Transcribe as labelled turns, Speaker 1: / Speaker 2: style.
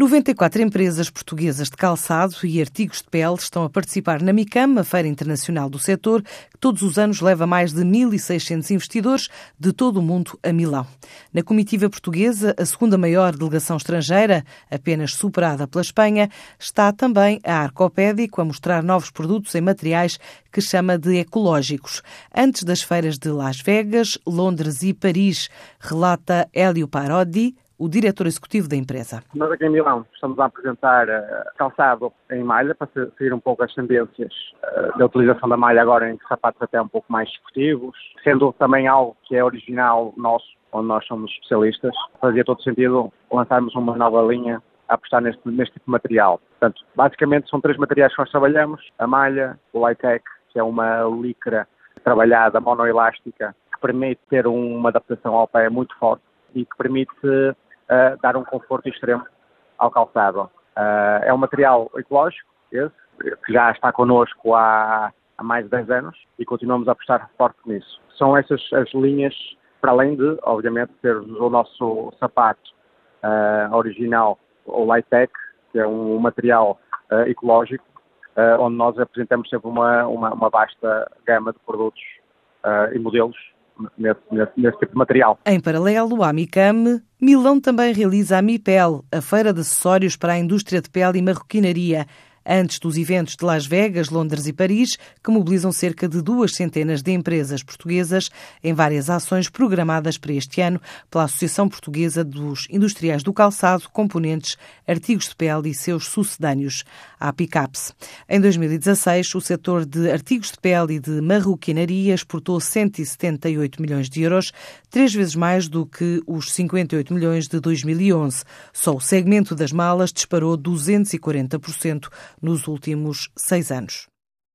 Speaker 1: 94 empresas portuguesas de calçado e artigos de pele estão a participar na MICAM, a Feira Internacional do Setor, que todos os anos leva mais de 1.600 investidores de todo o mundo a Milão. Na comitiva portuguesa, a segunda maior delegação estrangeira, apenas superada pela Espanha, está também a Arcopédico a mostrar novos produtos em materiais que chama de ecológicos. Antes das feiras de Las Vegas, Londres e Paris, relata Hélio Parodi, o diretor executivo da empresa.
Speaker 2: Nós aqui em Milão estamos a apresentar uh, calçado em malha para seguir um pouco as tendências uh, da utilização da malha agora em sapatos até um pouco mais esportivos, sendo também algo que é original nosso, onde nós somos especialistas. Fazia todo sentido lançarmos uma nova linha a apostar neste, neste tipo de material. Portanto, basicamente são três materiais que nós trabalhamos, a malha, o Lightech, que é uma licra trabalhada monoelástica que permite ter uma adaptação ao pé muito forte e que permite dar um conforto extremo ao calçado. Uh, é um material ecológico, esse, que já está connosco há, há mais de 10 anos e continuamos a apostar forte nisso. São essas as linhas, para além de, obviamente, ter o nosso sapato uh, original, o Lightech, que é um material uh, ecológico, onde nós apresentamos sempre uma, uma, uma vasta gama de produtos e modelos nesse, nesse, tipo de material.
Speaker 1: Em paralelo à MICAM, Milão também realiza a MIPEL, a feira de acessórios para a indústria de pele e marroquinaria antes dos eventos de Las Vegas, Londres e Paris, que mobilizam cerca de duas centenas de empresas portuguesas em várias ações programadas para este ano pela Associação Portuguesa dos Industriais do Calçado, Componentes, Artigos de Pele e seus sucedâneos, a PICAPS. Em 2016, o setor de artigos de pele e de marroquinaria exportou 178 milhões de euros, três vezes mais do que os 58 milhões de 2011. Só o segmento das malas disparou 240% nos últimos seis anos.